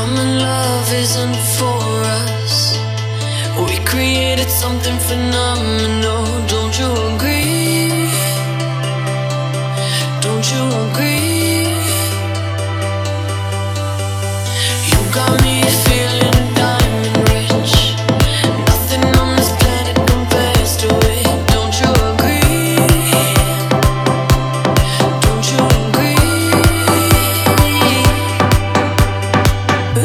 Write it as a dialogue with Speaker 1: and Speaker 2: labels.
Speaker 1: Common love isn't for us. We created something phenomenal. Don't you agree? Don't you agree? You got me